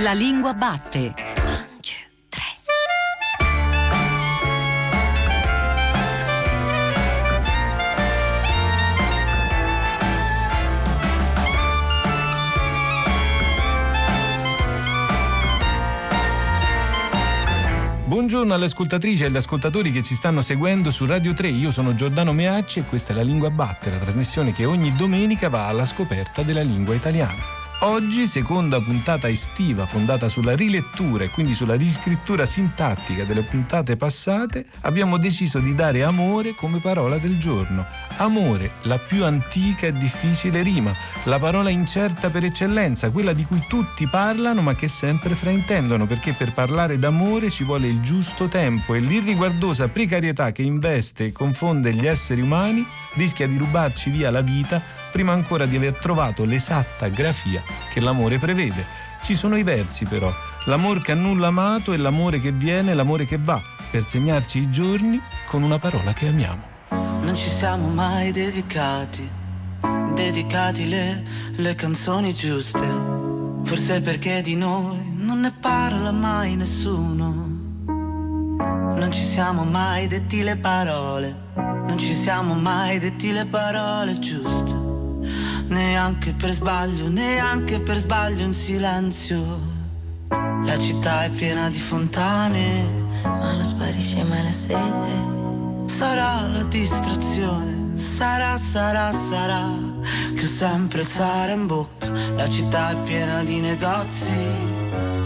La lingua batte. Buongiorno alle ascoltatrici e agli ascoltatori che ci stanno seguendo su Radio 3. Io sono Giordano Meacci e questa è la Lingua Batte, la trasmissione che ogni domenica va alla scoperta della lingua italiana. Oggi, seconda puntata estiva fondata sulla rilettura e quindi sulla riscrittura sintattica delle puntate passate, abbiamo deciso di dare amore come parola del giorno. Amore, la più antica e difficile rima, la parola incerta per eccellenza, quella di cui tutti parlano ma che sempre fraintendono, perché per parlare d'amore ci vuole il giusto tempo e l'irriguardosa precarietà che investe e confonde gli esseri umani rischia di rubarci via la vita prima ancora di aver trovato l'esatta grafia che l'amore prevede. Ci sono i versi però, l'amore che ha nulla amato e l'amore che viene, l'amore che va, per segnarci i giorni con una parola che amiamo. Non ci siamo mai dedicati, dedicati le, le canzoni giuste, forse perché di noi non ne parla mai nessuno. Non ci siamo mai detti le parole, non ci siamo mai detti le parole giuste neanche per sbaglio, neanche per sbaglio in silenzio. La città è piena di fontane, ma non sparisce mai la sete. Sarà la distrazione, sarà, sarà, sarà, che ho sempre sarà in bocca. La città è piena di negozi,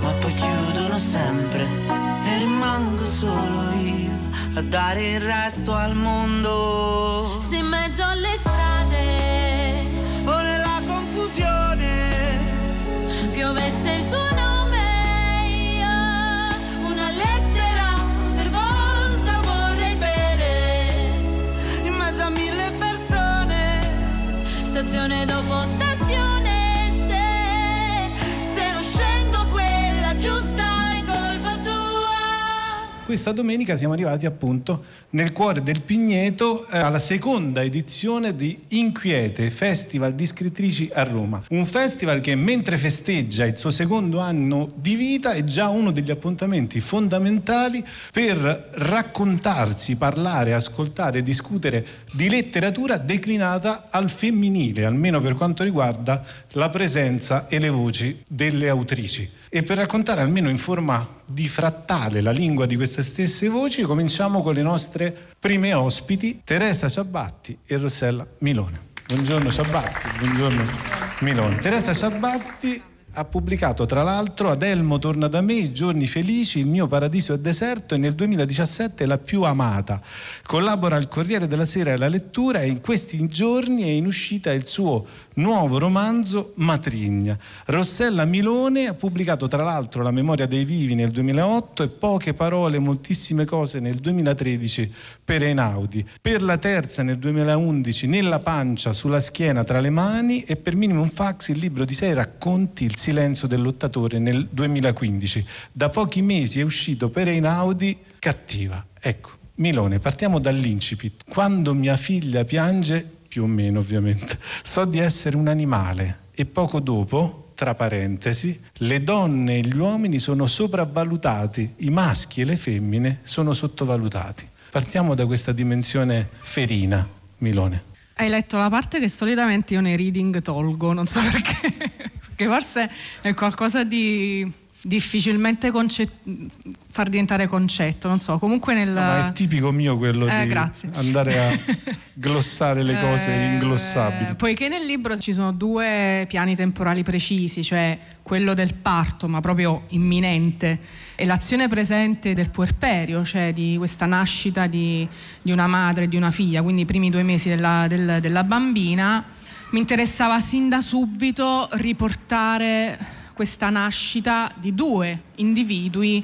ma poi chiudono sempre e rimango solo io a dare il resto al mondo. Se in mezzo alle strade piovesse il tuo questa domenica siamo arrivati appunto nel cuore del Pigneto eh, alla seconda edizione di Inquiete, Festival di scrittrici a Roma. Un festival che mentre festeggia il suo secondo anno di vita è già uno degli appuntamenti fondamentali per raccontarsi, parlare, ascoltare, discutere di letteratura declinata al femminile, almeno per quanto riguarda la presenza e le voci delle autrici. E per raccontare almeno in forma di frattale la lingua di queste stesse voci, cominciamo con le nostre prime ospiti, Teresa Ciabatti e Rossella Milone. Buongiorno Ciabatti, buongiorno Milone. Teresa Ciabatti ha pubblicato tra l'altro Adelmo torna da me, I giorni felici, Il mio paradiso è deserto e nel 2017 La più amata. Collabora al Corriere della Sera e alla lettura e in questi giorni è in uscita il suo nuovo romanzo Matrigna. Rossella Milone ha pubblicato tra l'altro La memoria dei vivi nel 2008 e Poche parole, moltissime cose nel 2013 per Einaudi. Per la terza nel 2011 Nella pancia, sulla schiena, tra le mani e per Minimum Fax il libro di sei racconti Il silenzio del lottatore nel 2015. Da pochi mesi è uscito per Einaudi Cattiva. Ecco, Milone, partiamo dall'incipit. Quando mia figlia piange più o meno ovviamente. So di essere un animale e poco dopo, tra parentesi, le donne e gli uomini sono sopravvalutati, i maschi e le femmine sono sottovalutati. Partiamo da questa dimensione ferina, Milone. Hai letto la parte che solitamente io nei reading tolgo, non so perché, perché forse è qualcosa di difficilmente concetto far diventare concetto, non so, comunque nel... No, ma è tipico mio quello eh, di grazie. andare a glossare le cose eh, inglossabili. Poiché nel libro ci sono due piani temporali precisi, cioè quello del parto, ma proprio imminente, e l'azione presente del puerperio, cioè di questa nascita di, di una madre e di una figlia, quindi i primi due mesi della, del, della bambina, mi interessava sin da subito riportare questa nascita di due individui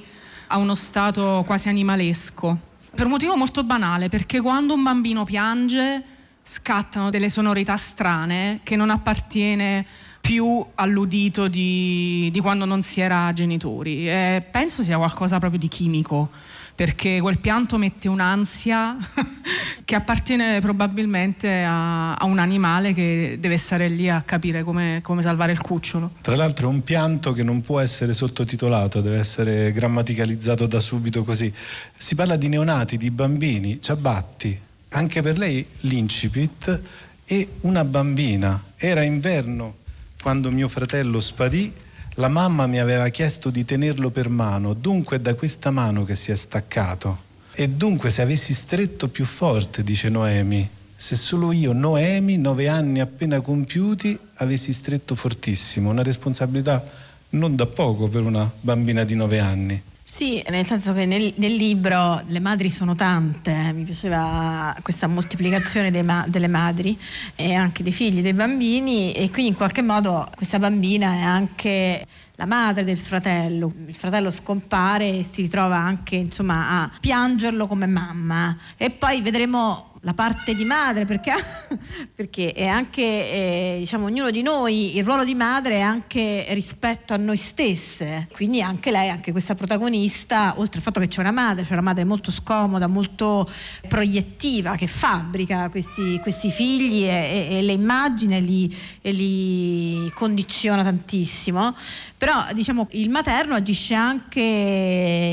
a uno stato quasi animalesco. Per un motivo molto banale, perché quando un bambino piange scattano delle sonorità strane che non appartiene più all'udito di, di quando non si era genitori. E penso sia qualcosa proprio di chimico perché quel pianto mette un'ansia che appartiene probabilmente a, a, un animale che deve stare lì a capire come, come, salvare il cucciolo. Tra l'altro è un pianto che non può essere sottotitolato, deve essere grammaticalizzato da subito così. Si parla di neonati, di bambini, ciabatti, anche per lei l'incipit e una bambina. Era inverno quando mio fratello sparì la mamma mi aveva chiesto di tenerlo per mano, dunque è da questa mano che si è staccato. E dunque se avessi stretto più forte, dice Noemi, se solo io, Noemi, nove anni appena compiuti, avessi stretto fortissimo, una responsabilità non da poco per una bambina di nove anni. Sì, nel senso che nel, nel, libro le madri sono tante, mi piaceva questa moltiplicazione ma- delle madri e anche dei figli, dei bambini e quindi in qualche modo questa bambina è anche la madre del fratello, il fratello scompare e si ritrova anche insomma, a piangerlo come mamma. E poi vedremo la parte di madre, perché, perché è anche, eh, diciamo, ognuno di noi, il ruolo di madre è anche rispetto a noi stesse, quindi anche lei, anche questa protagonista, oltre al fatto che c'è una madre, c'è una madre molto scomoda, molto proiettiva, che fabbrica questi, questi figli e, e, e, le immagina e li, e li condiziona tantissimo, però diciamo il materno agisce anche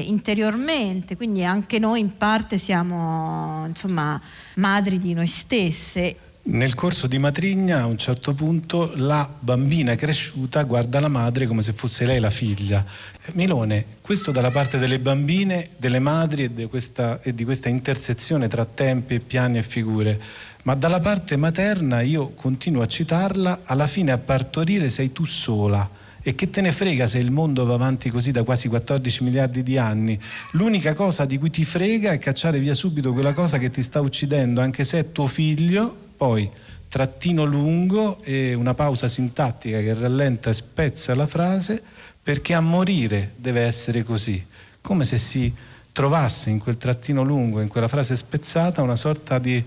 interiormente, quindi anche noi in parte siamo, insomma, madri di noi stesse. Nel corso di Matrigna a un certo punto la bambina cresciuta guarda la madre come se fosse lei la figlia. Milone, questo dalla parte delle bambine, delle madri e di questa, e di questa intersezione tra tempi, piani e figure. Ma dalla parte materna io continuo a citarla, alla fine a partorire sei tu sola e che te ne frega se il mondo va avanti così da quasi 14 miliardi di anni? L'unica cosa di cui ti frega è cacciare via subito quella cosa che ti sta uccidendo, anche se è tuo figlio, poi trattino lungo e una pausa sintattica che rallenta e spezza la frase, perché a morire deve essere così, come se si trovasse in quel trattino lungo, in quella frase spezzata, una sorta di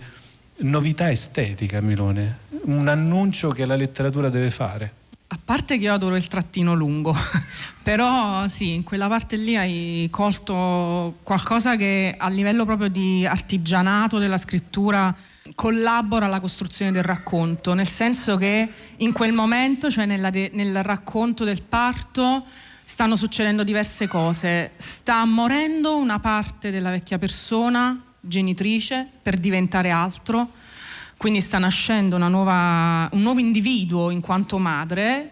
novità estetica, Milone, un annuncio che la letteratura deve fare. A parte che io adoro il trattino lungo, però sì, in quella parte lì hai colto qualcosa che a livello proprio di artigianato della scrittura collabora alla costruzione del racconto, nel senso che in quel momento, cioè de- nel racconto del parto, stanno succedendo diverse cose. Sta morendo una parte della vecchia persona, genitrice, per diventare altro quindi sta nascendo nuova, un nuovo individuo in quanto madre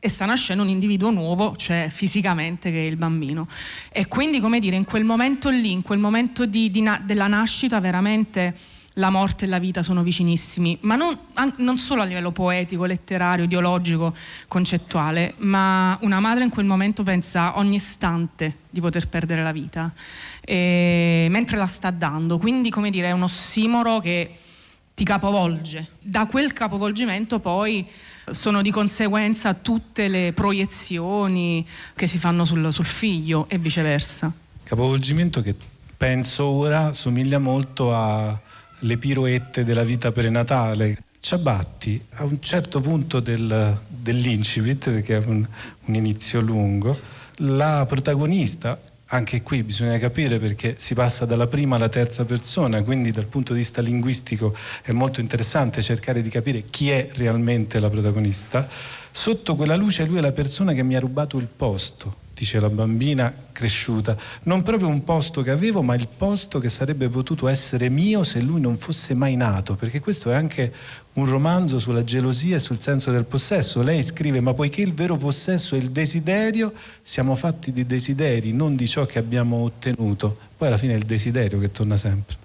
e sta nascendo un individuo nuovo, cioè fisicamente, che è il bambino. E quindi, come dire, in quel momento lì, in quel momento di, di na- della nascita, veramente la morte e la vita sono vicinissimi, ma non, non, solo a livello poetico, letterario, ideologico, concettuale, ma una madre in quel momento pensa ogni istante di poter perdere la vita, e, mentre la sta dando. Quindi, come dire, è un ossimoro che ti capovolge. Da quel capovolgimento poi sono di conseguenza tutte le proiezioni che si fanno sul, sul figlio e viceversa. Capovolgimento che penso ora somiglia molto alle piroette della vita prenatale. Ciabatti, a un certo punto del, dell'incipit, perché è un, un inizio lungo, la protagonista, anche qui bisogna capire perché si passa dalla prima alla terza persona, quindi dal punto di vista linguistico è molto interessante cercare di capire chi è realmente la protagonista. Sotto quella luce lui è la persona che mi ha rubato il posto dice la bambina cresciuta, non proprio un posto che avevo, ma il posto che sarebbe potuto essere mio se lui non fosse mai nato, perché questo è anche un romanzo sulla gelosia e sul senso del possesso. Lei scrive, ma poiché il vero possesso è il desiderio, siamo fatti di desideri, non di ciò che abbiamo ottenuto. Poi alla fine è il desiderio che torna sempre.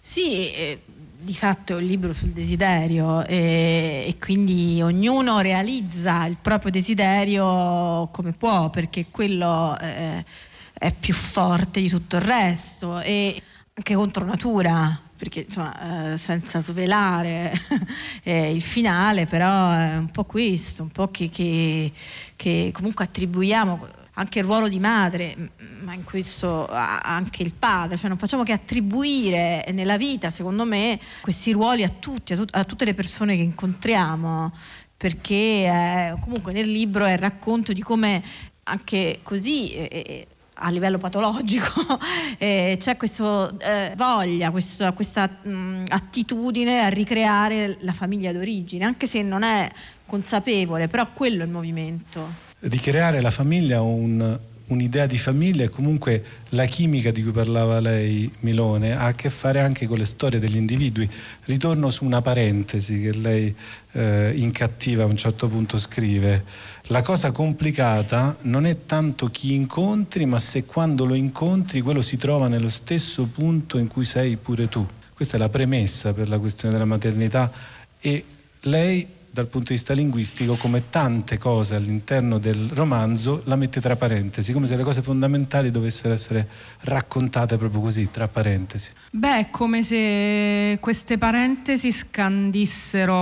Sì, eh, di fatto è un libro sul desiderio e, e, quindi ognuno realizza il proprio desiderio come può perché quello eh, è più forte di tutto il resto e anche contro natura perché insomma, eh, senza svelare eh, il finale però è un po' questo un po' che, che, che comunque attribuiamo anche il ruolo di madre, ma in questo anche il padre, cioè non facciamo che attribuire nella vita, secondo me, questi ruoli a tutti, a, tut- a tutte le persone che incontriamo, perché eh, comunque nel libro è il racconto di come anche così eh, a livello patologico, eh, c'è questa eh, voglia, questo, questa mh, attitudine a ricreare la famiglia d'origine, anche se non è consapevole, però quello è il movimento. Ricreare la famiglia un, un'idea di famiglia e comunque la chimica di cui parlava lei Milone ha a che fare anche con le storie degli individui. Ritorno su una parentesi che lei eh, in cattiva a un certo punto scrive. La cosa complicata non è tanto chi incontri, ma se quando lo incontri quello si trova nello stesso punto in cui sei pure tu. Questa è la premessa per la questione della maternità e lei dal punto di vista linguistico, come tante cose all'interno del romanzo, la mette tra parentesi, come se le cose fondamentali dovessero essere raccontate proprio così, tra parentesi. Beh, è come se queste parentesi scandissero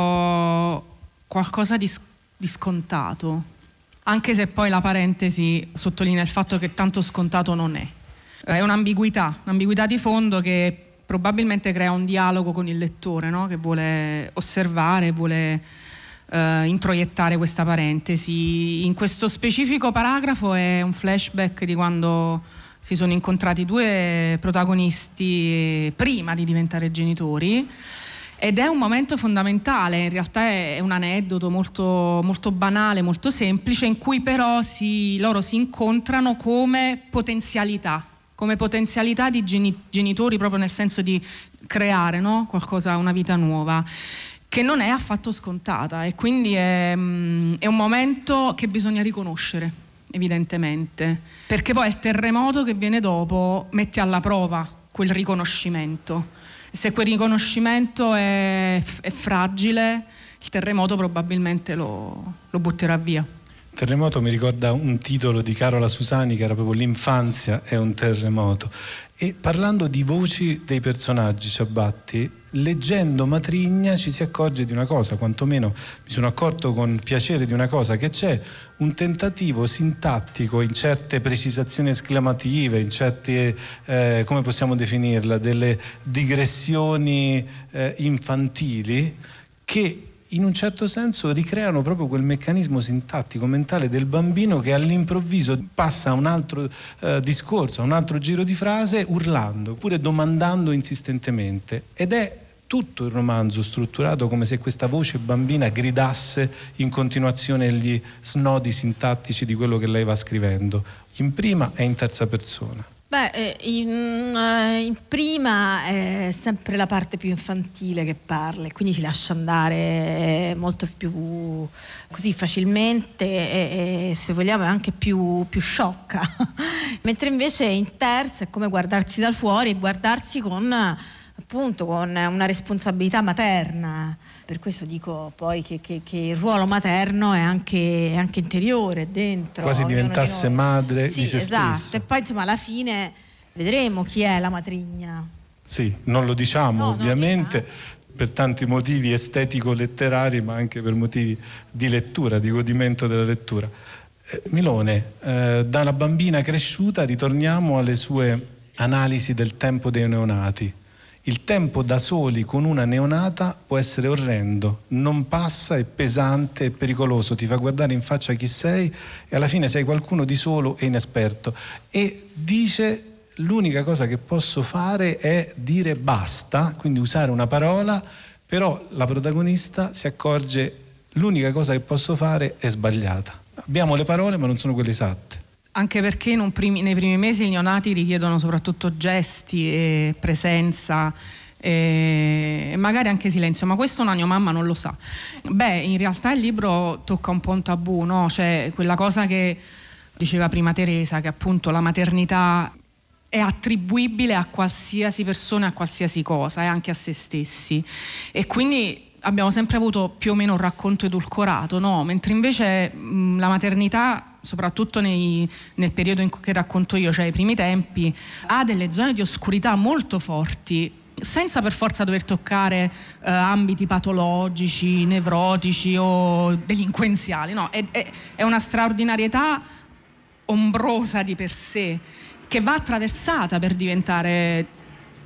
qualcosa di, di scontato, anche se poi la parentesi sottolinea il fatto che tanto scontato non è. È un'ambiguità, un'ambiguità di fondo che probabilmente crea un dialogo con il lettore, no? che vuole osservare, vuole eh, introiettare questa parentesi. In questo specifico paragrafo è un flashback di quando si sono incontrati due protagonisti prima di diventare genitori. Ed è un momento fondamentale, in realtà è un aneddoto molto, molto banale, molto semplice, in cui però si, loro si incontrano come potenzialità, come potenzialità di genitori, proprio nel senso di creare no? qualcosa, una vita nuova che non è affatto scontata e quindi è, mm, è, un momento che bisogna riconoscere, evidentemente, perché poi il terremoto che viene dopo mette alla prova quel riconoscimento. Se quel riconoscimento è, è fragile, il terremoto probabilmente lo, lo butterà via. Terremoto mi ricorda un titolo di Carola Susani che era proprio L'infanzia è un terremoto. E parlando di voci dei personaggi, Ciabatti, leggendo Matrigna ci si accorge di una cosa, quantomeno mi sono accorto con piacere di una cosa, che c'è un tentativo sintattico in certe precisazioni esclamative, in certe, eh, come possiamo definirla, delle digressioni eh, infantili che in un certo senso ricreano proprio quel meccanismo sintattico mentale del bambino che all'improvviso passa a un altro eh, discorso, a un altro giro di frase urlando oppure domandando insistentemente ed è tutto il romanzo strutturato come se questa voce bambina gridasse in continuazione gli snodi sintattici di quello che lei va scrivendo, in prima e in terza persona. Beh, eh, in, eh, in, prima è sempre la parte più infantile che parla, quindi si lascia andare molto più così facilmente e, e se vogliamo è anche più, più sciocca. Mentre invece in terza è come guardarsi da fuori e guardarsi con appunto con una responsabilità materna. Per questo dico poi che, che, che il ruolo materno è anche, è anche interiore, dentro. Quasi diventasse di madre sì, di se esatto. stessa. E poi insomma alla fine vedremo chi è la matrigna. Sì, non lo diciamo no, ovviamente. Diciamo. Per tanti motivi estetico-letterari, ma anche per motivi di lettura, di godimento della lettura. Eh, Milone, eh, dalla bambina cresciuta ritorniamo alle sue analisi del tempo dei neonati il tempo da soli con una neonata può essere orrendo, non passa, è pesante, è pericoloso, ti fa guardare in faccia chi sei e alla fine sei qualcuno di solo e inesperto. E dice l'unica cosa che posso fare è dire basta, quindi usare una parola, però la protagonista si accorge l'unica cosa che posso fare è sbagliata. Abbiamo le parole ma non sono quelle esatte anche perché primi, nei primi mesi i neonati richiedono soprattutto gesti e presenza e magari anche silenzio, ma questo una mia mamma non lo sa. Beh, in realtà il libro tocca un po' un tabù, no? Cioè quella cosa che diceva prima Teresa, che appunto la maternità è attribuibile a qualsiasi persona, a qualsiasi cosa e anche a se stessi. E quindi abbiamo sempre avuto più o meno un racconto edulcorato, no? Mentre invece mh, la maternità soprattutto nei, nel periodo in cui racconto io, cioè i primi tempi, ha delle zone di oscurità molto forti senza per forza dover toccare eh, ambiti patologici, nevrotici o delinquenziali, no, è, è, è una straordinarietà ombrosa di per sé che va attraversata per diventare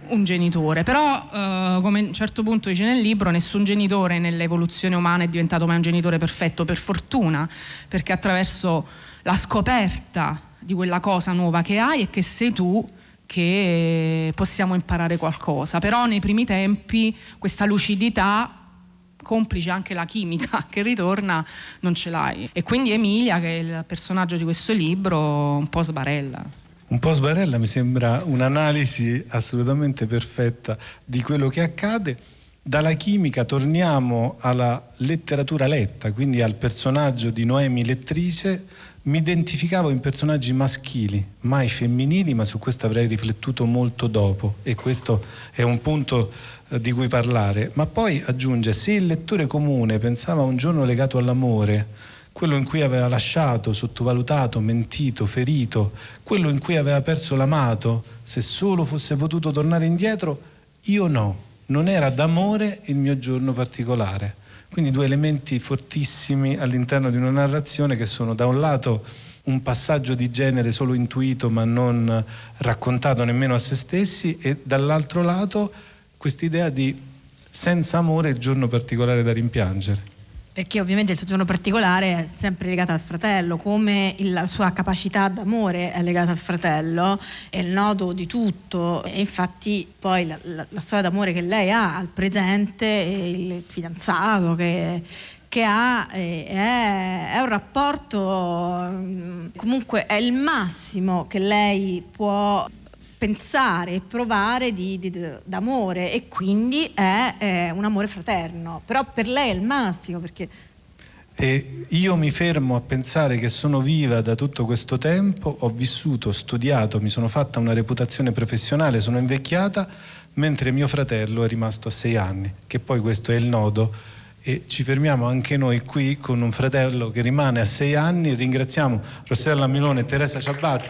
un genitore, però eh, come a un certo punto dice nel libro, nessun genitore nell'evoluzione umana è diventato mai un genitore perfetto, per fortuna, perché attraverso la scoperta di quella cosa nuova che hai e che sei tu che possiamo imparare qualcosa. Però nei primi tempi questa lucidità complice anche la chimica che ritorna, non ce l'hai. E quindi Emilia, che è il personaggio di questo libro, un po' sbarella. Un po' sbarella mi sembra un'analisi assolutamente perfetta di quello che accade. Dalla chimica torniamo alla letteratura letta, quindi al personaggio di Noemi lettrice. Mi identificavo in personaggi maschili, mai femminili, ma su questo avrei riflettuto molto dopo e questo è un punto eh, di cui parlare. Ma poi aggiunge, se il lettore comune pensava a un giorno legato all'amore, quello in cui aveva lasciato, sottovalutato, mentito, ferito, quello in cui aveva perso l'amato, se solo fosse potuto tornare indietro, io no non era d'amore il mio giorno particolare. Quindi due elementi fortissimi all'interno di una narrazione che sono da un lato un passaggio di genere solo intuito ma non raccontato nemmeno a se stessi e dall'altro lato quest'idea di senza amore il giorno particolare da rimpiangere perché ovviamente il suo giorno particolare è sempre legato al fratello, come la sua capacità d'amore è legata al fratello, è il nodo di tutto. E infatti poi la, la, la storia d'amore che lei ha al presente, il fidanzato che, che ha è, è, un rapporto, comunque è il massimo che lei può pensare e provare di, di, d'amore e quindi è, è, un amore fraterno, però per lei è il massimo perché... E io mi fermo a pensare che sono viva da tutto questo tempo, ho vissuto, studiato, mi sono fatta una reputazione professionale, sono invecchiata, mentre mio fratello è rimasto a sei anni, che poi questo è il nodo e ci fermiamo anche noi qui con un fratello che rimane a sei anni. Ringraziamo Rossella Milone e Teresa Ciabatti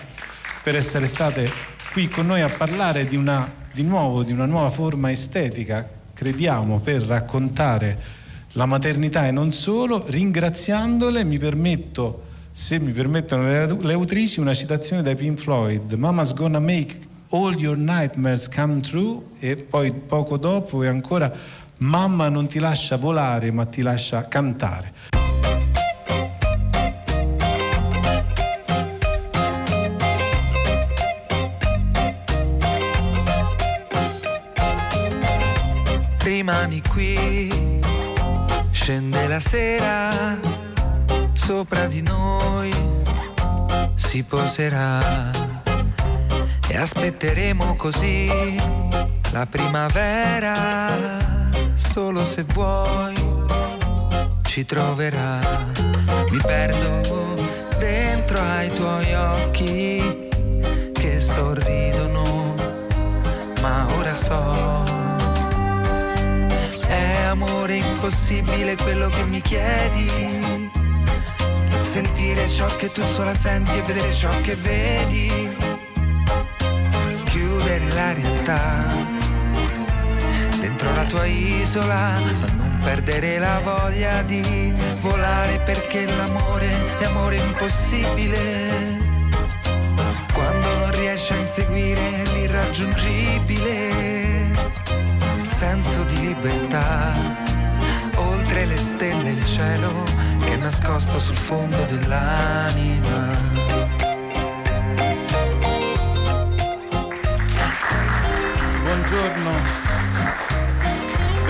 per essere state qui con noi a parlare di, una, di nuovo di una nuova forma estetica, crediamo, per raccontare la maternità e non solo, ringraziandole mi permetto, se mi permettono le, autrici, una citazione da Pink Floyd, Mama's gonna make all your nightmares come true e poi poco dopo e ancora Mamma non ti lascia volare ma ti lascia cantare. Rimani qui, scende la sera, sopra di noi si poserà e aspetteremo così la primavera, solo se vuoi ci troverà. Mi perdo dentro ai tuoi occhi che sorridono, ma ora so amore impossibile quello che mi chiedi. Sentire ciò che tu sola senti e vedere ciò che vedi. Chiudere la realtà dentro la tua isola, ma non perdere la voglia di volare perché l'amore è amore impossibile. Quando non riesci a inseguire l'irraggiungibile senso di libertà, oltre le stelle il cielo che è nascosto sul fondo dell'anima. Buongiorno.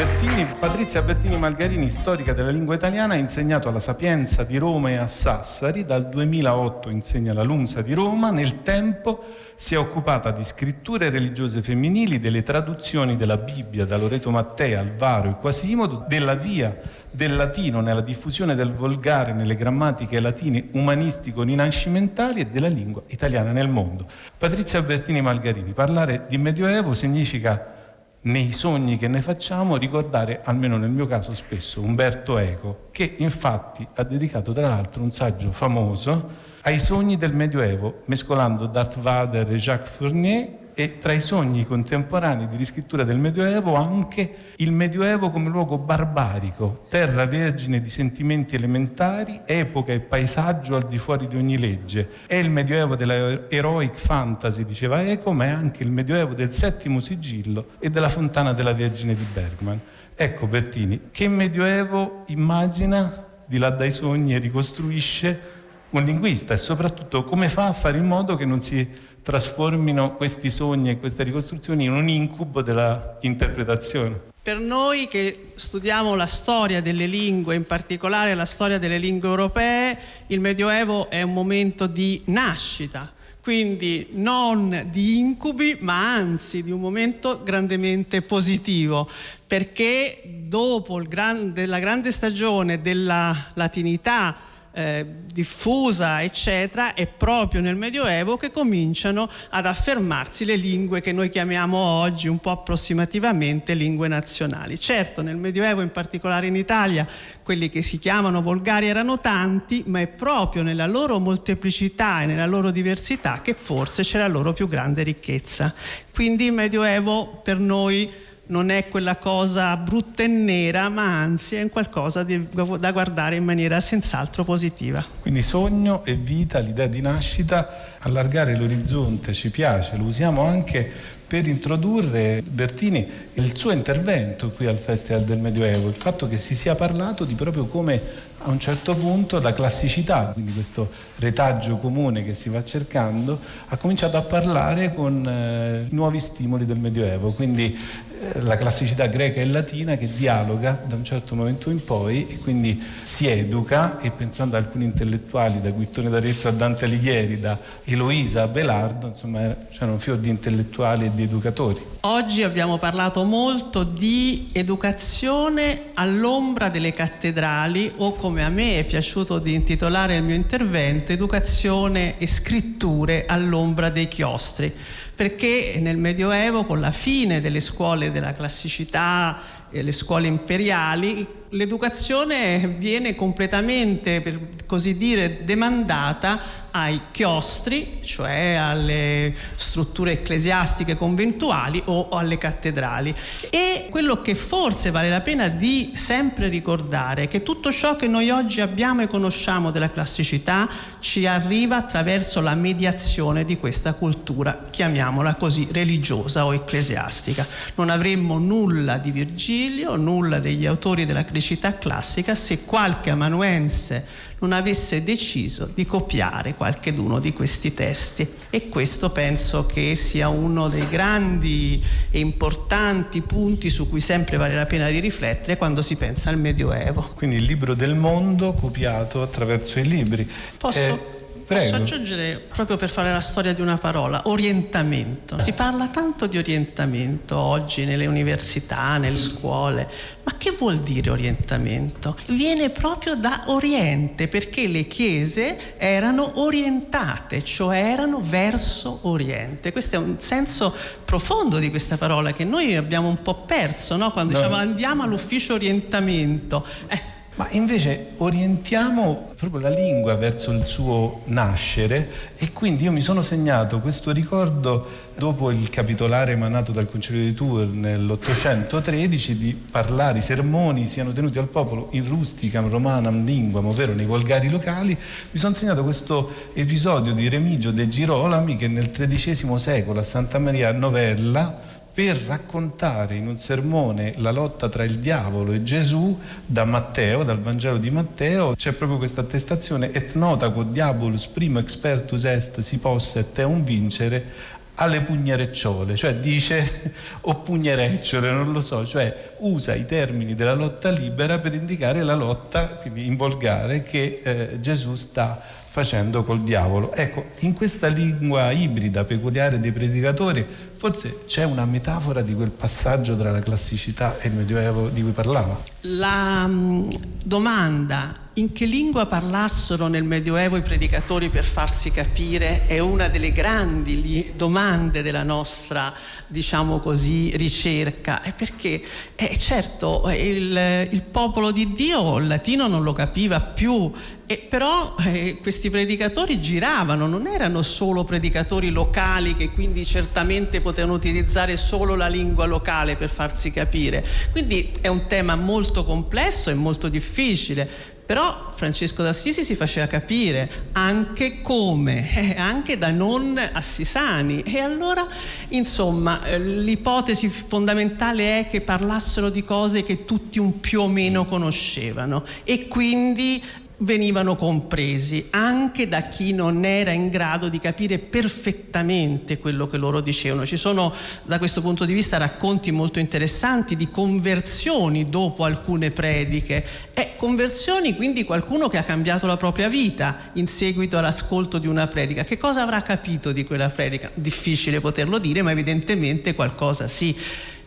Bertini, Patrizia Bertini Malgarini, storica della lingua italiana, ha insegnato alla Sapienza di Roma e a Sassari, dal 2008 insegna alla Lunsa di Roma, nel tempo si è occupata di scritture religiose femminili, delle traduzioni della Bibbia da Loreto Mattea, Alvaro e Quasimodo, della via del latino nella diffusione del volgare nelle grammatiche latine umanistico-rinascimentali e della lingua italiana nel mondo. Patrizia Bertini Malgarini, parlare di Medioevo significa nei sogni che ne facciamo ricordare, almeno nel mio caso spesso, Umberto Eco, che infatti ha dedicato tra l'altro un saggio famoso ai sogni del Medioevo, mescolando Darth Vader e Jacques Fournier e tra i sogni contemporanei di riscrittura del Medioevo anche il Medioevo come luogo barbarico, terra vergine di sentimenti elementari, epoca e paesaggio al di fuori di ogni legge. È il Medioevo della heroic fantasy, diceva Eco, ma è anche il Medioevo del settimo sigillo e della fontana della Vergine di Bergman. Ecco Bertini, che Medioevo immagina di là dai sogni e ricostruisce un linguista e soprattutto come fa a fare in modo che non si trasformino questi sogni e queste ricostruzioni in un incubo della interpretazione. Per noi che studiamo la storia delle lingue, in particolare la storia delle lingue europee, il Medioevo è un momento di nascita, quindi non di incubi, ma anzi di un momento grandemente positivo, perché dopo grande, la grande stagione della latinità, eh, diffusa, eccetera, è proprio nel Medioevo che cominciano ad affermarsi le lingue che noi chiamiamo oggi un po' approssimativamente lingue nazionali. Certo, nel Medioevo, in particolare in Italia, quelli che si chiamano volgari erano tanti, ma è proprio nella loro molteplicità e nella loro diversità che forse c'è la loro più grande ricchezza. Quindi il Medioevo per noi non è quella cosa brutta e nera, ma anzi è qualcosa di, da guardare in maniera senz'altro positiva. Quindi sogno e vita, l'idea di nascita, allargare l'orizzonte ci piace, lo usiamo anche per introdurre Bertini il suo intervento qui al Festival del Medioevo, il fatto che si sia parlato di proprio come a un certo punto la classicità, quindi questo retaggio comune che si va cercando, ha cominciato a parlare con eh, nuovi stimoli del Medioevo, quindi eh, la classicità greca e latina che dialoga da un certo momento in poi e quindi si educa e pensando ad alcuni intellettuali da Guittone d'Arezzo a Dante Alighieri, da Eloisa a Belardo, insomma c'erano un fior di intellettuali e di educatori. Oggi abbiamo parlato molto di educazione all'ombra delle cattedrali o come a me è piaciuto di intitolare il mio intervento, educazione e scritture all'ombra dei chiostri perché nel Medioevo, con la fine delle scuole della classicità le scuole imperiali, l'educazione viene completamente, per così dire, demandata ai chiostri, cioè alle strutture ecclesiastiche conventuali o alle cattedrali. E quello che forse vale la pena di sempre ricordare è che tutto ciò che noi oggi abbiamo e conosciamo della classicità ci arriva attraverso la mediazione di questa cultura, chiamiamola così, religiosa o ecclesiastica. Non avremmo nulla di Virgilio, nulla degli autori della criticità classica se qualche amanuense non avesse deciso di copiare qualcheduno di questi testi. E questo penso che sia uno dei grandi e importanti punti su cui sempre vale la pena di riflettere quando si pensa al Medioevo. Quindi il libro del mondo copiato attraverso i libri. Posso? Eh, Prego. Posso aggiungere, proprio per fare la storia di una parola, orientamento. Si parla tanto di orientamento oggi nelle università, nelle scuole, ma che vuol dire orientamento? Viene proprio da Oriente, perché le chiese erano orientate, cioè erano verso Oriente. Questo è un senso profondo di questa parola che noi abbiamo un po' perso, no? quando no. diciamo andiamo all'ufficio orientamento. Eh, ma invece orientiamo proprio la lingua verso il suo nascere e quindi io mi sono segnato questo ricordo dopo il capitolare emanato dal Concilio di Tours nell'813 di parlare, i sermoni siano tenuti al popolo in rusticam romanam linguam, ovvero nei volgari locali, mi sono segnato questo episodio di Remigio de Girolami che nel XIII secolo a Santa Maria Novella per raccontare in un sermone la lotta tra il diavolo e Gesù da Matteo, dal Vangelo di Matteo, c'è proprio questa attestazione et nota quod diabolus primo expertus est si posset eum vincere alle pugnarecciole, cioè dice o pugnerecciole, non lo so, cioè usa i termini della lotta libera per indicare la lotta, quindi in volgare, che eh, Gesù sta facendo col diavolo. Ecco, in questa lingua ibrida peculiare dei predicatori forse c'è una metafora di quel passaggio tra la classicità e il medioevo di cui parlava. La um, domanda in che lingua parlassero nel Medioevo i predicatori per farsi capire è una delle grandi domande della nostra, diciamo così, ricerca. È perché, eh, certo, il, il, popolo di Dio il latino non lo capiva più, e però eh, questi predicatori giravano, non erano solo predicatori locali che quindi certamente potevano utilizzare solo la lingua locale per farsi capire. Quindi è un tema molto complesso e molto difficile però Francesco d'Assisi si faceva capire anche come, eh, anche da non assisani. E allora, insomma, eh, l'ipotesi fondamentale è che parlassero di cose che tutti un più o meno conoscevano e quindi venivano compresi anche da chi non era in grado di capire perfettamente quello che loro dicevano. Ci sono da questo punto di vista racconti molto interessanti di conversioni dopo alcune prediche e conversioni quindi qualcuno che ha cambiato la propria vita in seguito all'ascolto di una predica. Che cosa avrà capito di quella predica? Difficile poterlo dire, ma evidentemente qualcosa sì.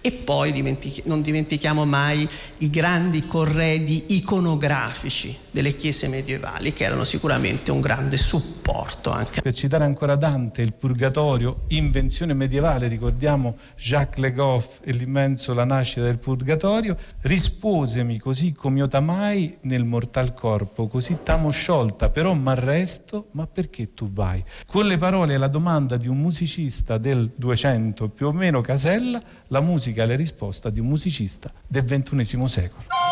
E poi dimentichi- non dimentichiamo mai i grandi corredi iconografici delle chiese medievali, che erano sicuramente un grande supporto anche. Per citare ancora Dante, il Purgatorio, invenzione medievale, ricordiamo Jacques Le Goff e l'immenso La nascita del Purgatorio, risposemi così come io t'amai nel mortal corpo, così t'amo sciolta, però m'arresto, ma perché tu vai? Con le parole e la domanda di un musicista del 200 più o meno Casella, la musica è la risposta di un musicista del XXI secolo.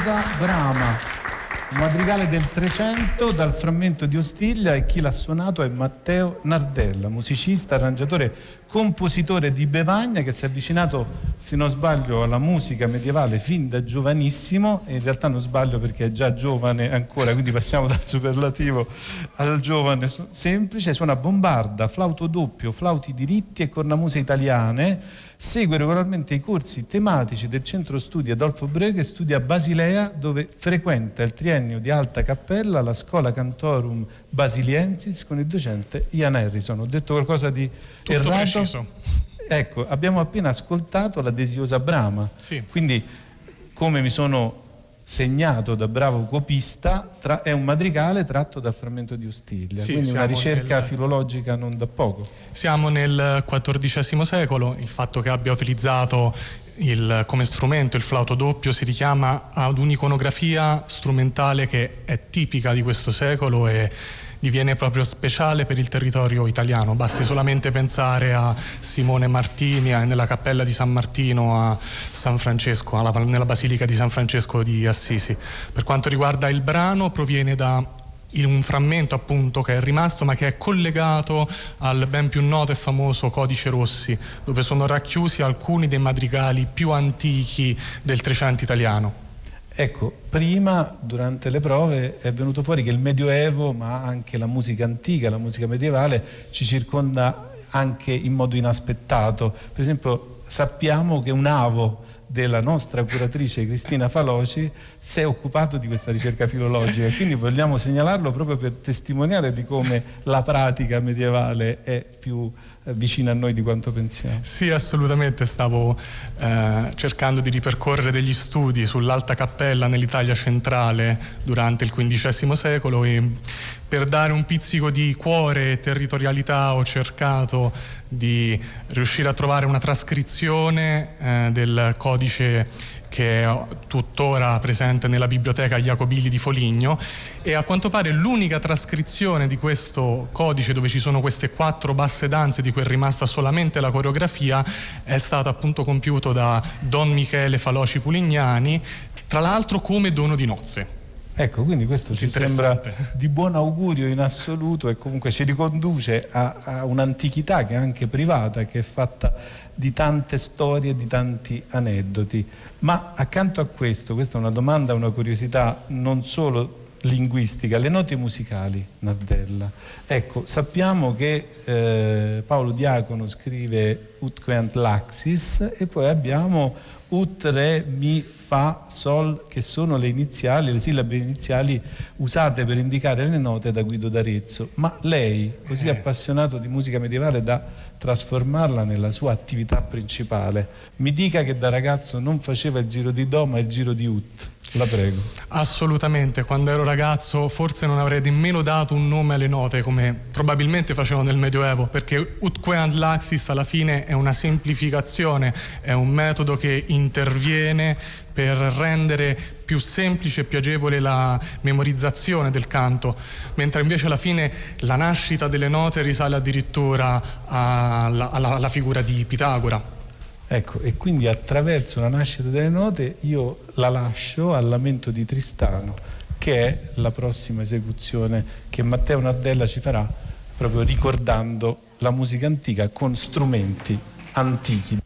Desiosa Brama, madrigale del 300 dal frammento di Ostiglia e chi l'ha suonato è Matteo Nardella, musicista, arrangiatore, compositore di Bevagna che si è avvicinato, se non sbaglio, alla musica medievale fin da giovanissimo e in realtà non sbaglio perché è già giovane ancora, quindi passiamo dal superlativo al giovane semplice, suona bombarda, flauto doppio, flauti diritti e cornamuse italiane segue regolarmente i corsi tematici del centro studi Adolfo Brugge, studia a Basilea dove frequenta il triennio di alta cappella alla scuola Cantorum Basiliensis con il docente Ian Harrison. Ho detto qualcosa di Tutto errato? preciso. Ecco, abbiamo appena ascoltato la desiosa Brama. Sì. Quindi, come mi sono segnato da bravo copista, tra- è un madrigale tratto dal frammento di Ostiglia. Sì, quindi una ricerca nel- filologica non da poco. Siamo nel XIV secolo, il fatto che abbia utilizzato il- come strumento il flauto doppio si richiama ad un'iconografia strumentale che è tipica di questo secolo e diviene proprio speciale per il territorio italiano. Basti solamente pensare a Simone Martini, nella cappella di San Martino a San Francesco, alla- nella basilica di San Francesco di Assisi. Per quanto riguarda il brano, proviene da in un frammento appunto che è rimasto ma che è collegato al ben più noto e famoso Codice Rossi dove sono racchiusi alcuni dei madrigali più antichi del Trecento italiano. Ecco, prima durante le prove è venuto fuori che il Medioevo, ma anche la musica antica, la musica medievale, ci circonda anche in modo inaspettato. Per esempio, sappiamo che un avo della nostra curatrice Cristina Faloci si è occupato di questa ricerca filologica quindi vogliamo segnalarlo proprio per testimoniare di come la pratica medievale è più vicina a noi di quanto pensiamo. Sì, assolutamente, stavo eh, cercando di ripercorrere degli studi sull'Alta Cappella nell'Italia centrale durante il XV secolo e per dare un pizzico di cuore e territorialità ho cercato di riuscire a trovare una trascrizione eh, del codice che è tuttora presente nella biblioteca Jacobili di Foligno e a quanto pare l'unica trascrizione di questo codice dove ci sono queste quattro basse danze di cui è rimasta solamente la coreografia è stato appunto compiuto da Don Michele Faloci Pulignani, tra l'altro come dono di nozze. Ecco, quindi questo ci sembra di buon augurio in assoluto e comunque ci riconduce a, a un'antichità che è anche privata, che è fatta di tante storie, di tanti aneddoti. Ma accanto a questo, questa è una domanda, una curiosità non solo linguistica, le note musicali, Nardella. Ecco, sappiamo che eh, Paolo Diacono scrive Utqueant Laxis e poi abbiamo Ut, Re, Mi, Fa, Sol, che sono le iniziali, le sillabe iniziali usate per indicare le note da Guido d'Arezzo. Ma lei, così Eh. appassionato di musica medievale da trasformarla nella sua attività principale, mi dica che da ragazzo non faceva il giro di Do ma il giro di Ut. La prego. Assolutamente, quando ero ragazzo forse non avrei nemmeno dato un nome alle note come probabilmente facevano nel Medioevo, perché Utqueant Laxis alla fine è una semplificazione, è un metodo che interviene per rendere più semplice e più agevole la memorizzazione del canto, mentre invece alla fine la nascita delle note risale addirittura alla, alla- alla figura di Pitagora. Ecco, e quindi attraverso la nascita delle note io la lascio al lamento di Tristano, che è la prossima esecuzione che Matteo Nardella ci farà proprio ricordando la musica antica con strumenti antichi.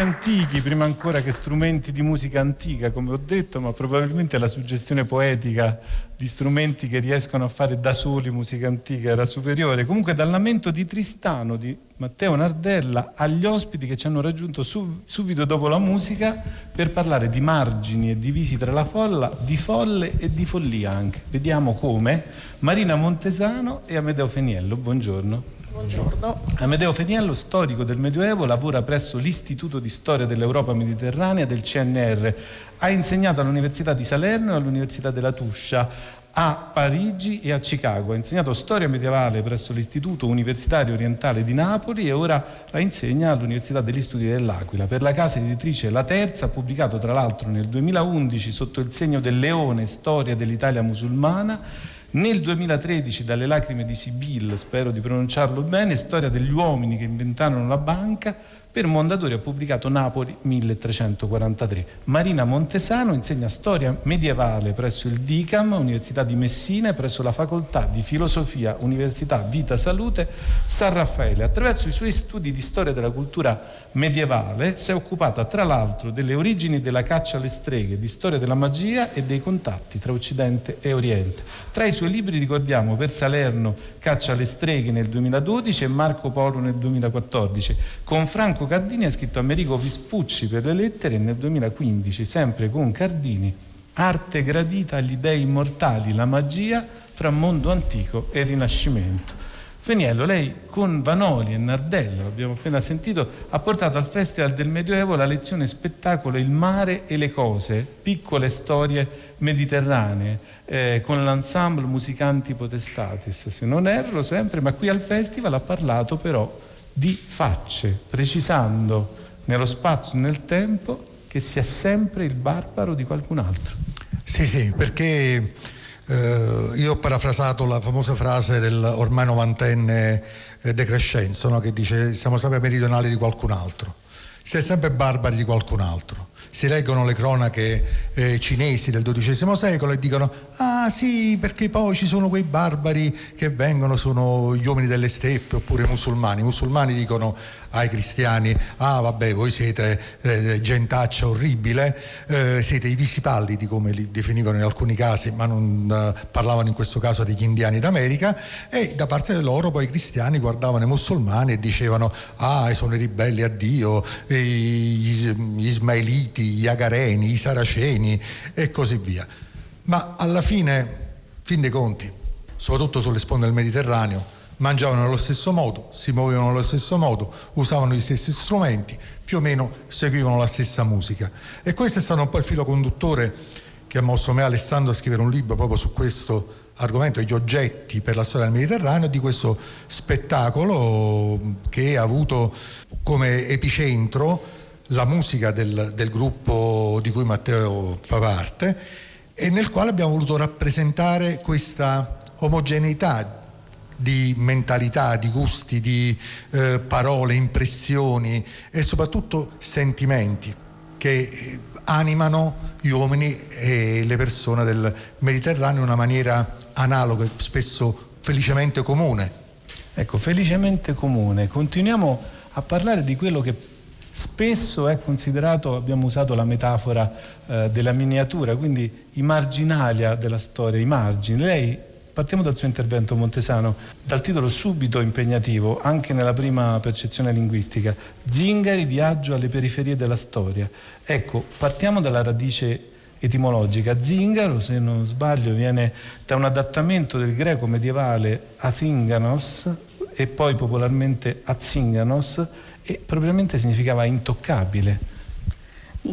Antichi, prima ancora che strumenti di musica antica, come ho detto, ma probabilmente la suggestione poetica di strumenti che riescono a fare da soli musica antica era superiore. Comunque dal lamento di Tristano, di Matteo Nardella, agli ospiti che ci hanno raggiunto su- subito dopo la musica per parlare di margini e divisi tra la folla, di folle e di follia anche. Vediamo come. Marina Montesano e Amedeo Feniello, buongiorno. Buongiorno. Amedeo Feniello, storico del Medioevo, lavora presso l'Istituto di Storia dell'Europa Mediterranea del CNR. Ha insegnato all'Università di Salerno e all'Università della Tuscia, a Parigi e a Chicago. Ha insegnato storia medievale presso l'Istituto Universitario Orientale di Napoli e ora la insegna all'Università degli Studi dell'Aquila. Per la casa editrice La Terza ha pubblicato tra l'altro nel 2011 sotto il segno del leone Storia dell'Italia musulmana nel 2013, dalle lacrime di Sibyl, spero di pronunciarlo bene, storia degli uomini che inventarono la banca, per Mondadori ha pubblicato Napoli 1343. Marina Montesano insegna storia medievale presso il DICAM, Università di Messina e presso la Facoltà di Filosofia, Università Vita Salute San Raffaele. Attraverso i suoi studi di storia della cultura medievale si è occupata tra l'altro delle origini della caccia alle streghe, di storia della magia e dei contatti tra Occidente e Oriente. Tra i suoi libri ricordiamo per Salerno Caccia alle streghe nel 2012 e Marco Polo nel 2014. Con Franco Cardini ha scritto Amerigo Vespucci per le lettere e nel 2015, sempre con Cardini, Arte gradita agli dei immortali, la magia fra mondo antico e rinascimento. Feniello, lei con Vanoli e Nardello, l'abbiamo appena sentito, ha portato al Festival del Medioevo la lezione spettacolo Il mare e le cose, piccole storie mediterranee, eh, con l'ensemble Musicanti Potestatis, se non erro sempre, ma qui al Festival ha parlato però di facce, precisando nello spazio e nel tempo che sia sempre il barbaro di qualcun altro. Sì, sì, perché eh, io ho parafrasato la famosa frase del ormai novantenne eh, De Crescenzo, no? che dice siamo sempre meridionali di qualcun altro, si è sempre barbari di qualcun altro si leggono le cronache eh, cinesi del XII secolo e dicono ah sì perché poi ci sono quei barbari che vengono, sono gli uomini delle steppe oppure musulmani. I musulmani dicono ai cristiani ah vabbè voi siete eh, gentaccia orribile, eh, siete i visipallidi come li definivano in alcuni casi ma non eh, parlavano in questo caso degli indiani d'America e da parte loro poi i cristiani guardavano i musulmani e dicevano ah sono i ribelli a Dio, gli, gli ismaeliti gli Agareni, i Saraceni e così via. Ma alla fine, fin dei conti, soprattutto sulle sponde del Mediterraneo, mangiavano allo stesso modo, si muovevano allo stesso modo, usavano gli stessi strumenti, più o meno seguivano la stessa musica. E questo è stato un po' il filo conduttore che ha mosso me Alessandro a scrivere un libro proprio su questo argomento, gli oggetti per la storia del Mediterraneo, di questo spettacolo che ha avuto come epicentro la musica del, del gruppo di cui Matteo fa parte e nel quale abbiamo voluto rappresentare questa omogeneità di mentalità, di gusti, di eh, parole, impressioni e soprattutto sentimenti che eh, animano gli uomini e le persone del Mediterraneo in una maniera analoga, spesso felicemente comune. Ecco, felicemente comune. Continuiamo a parlare di quello che spesso è considerato, abbiamo usato la metafora eh, della miniatura, quindi i marginalia della storia, i margini. Lei, partiamo dal suo intervento Montesano, dal titolo subito impegnativo, anche nella prima percezione linguistica, Zingari, viaggio alle periferie della storia. Ecco, partiamo dalla radice etimologica. Zingaro, se non sbaglio, viene da un adattamento del greco medievale Athinganos e poi popolarmente Azinganos, e probabilmente significava intoccabile.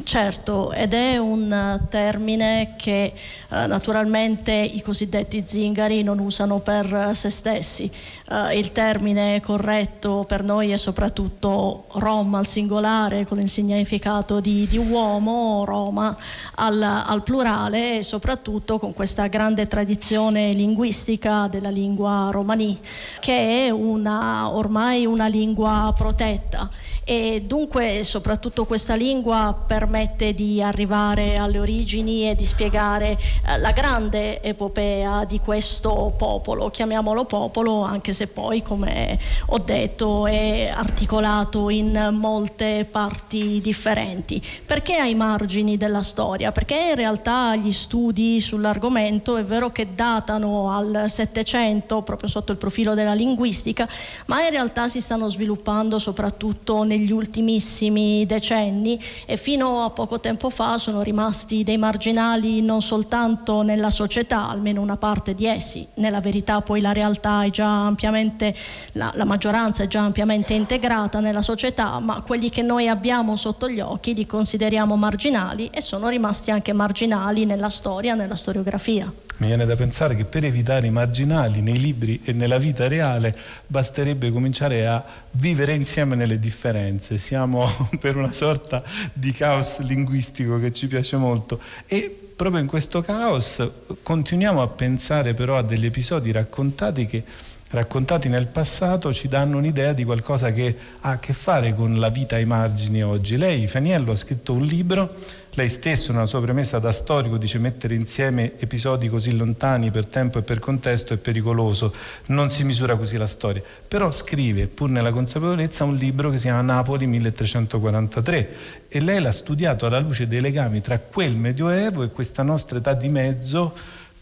Certo, ed è un termine che eh, naturalmente i cosiddetti zingari non usano per se stessi. Eh, il termine corretto per noi è soprattutto Rom al singolare con il significato di, di uomo, Roma al, al, plurale e soprattutto con questa grande tradizione linguistica della lingua romani che è una, ormai una lingua protetta e dunque soprattutto questa lingua permette di arrivare alle origini e di spiegare eh, la grande epopea di questo popolo, chiamiamolo popolo anche se poi come ho detto è articolato in molte parti differenti. Perché ai margini della storia? Perché in realtà gli studi sull'argomento è vero che datano al Settecento proprio sotto il profilo della linguistica, ma in realtà si stanno sviluppando soprattutto nei negli ultimissimi decenni e fino a poco tempo fa sono rimasti dei marginali non soltanto nella società, almeno una parte di essi, nella verità poi la realtà è già ampiamente, la, la maggioranza è già ampiamente integrata nella società, ma quelli che noi abbiamo sotto gli occhi li consideriamo marginali e sono rimasti anche marginali nella storia, nella storiografia. Mi viene da pensare che per evitare i marginali nei libri e nella vita reale basterebbe cominciare a vivere insieme nelle differenze. Siamo per una sorta di caos linguistico che ci piace molto e proprio in questo caos continuiamo a pensare però a degli episodi raccontati che raccontati nel passato ci danno un'idea di qualcosa che ha a che fare con la vita ai margini oggi. Lei, Faniello, ha scritto un libro lei stesso, nella sua premessa da storico, dice mettere insieme episodi così lontani per tempo e per contesto è pericoloso, non si misura così la storia. Però scrive, pur nella consapevolezza, un libro che si chiama Napoli 1343 e lei l'ha studiato alla luce dei legami tra quel Medioevo e questa nostra età di mezzo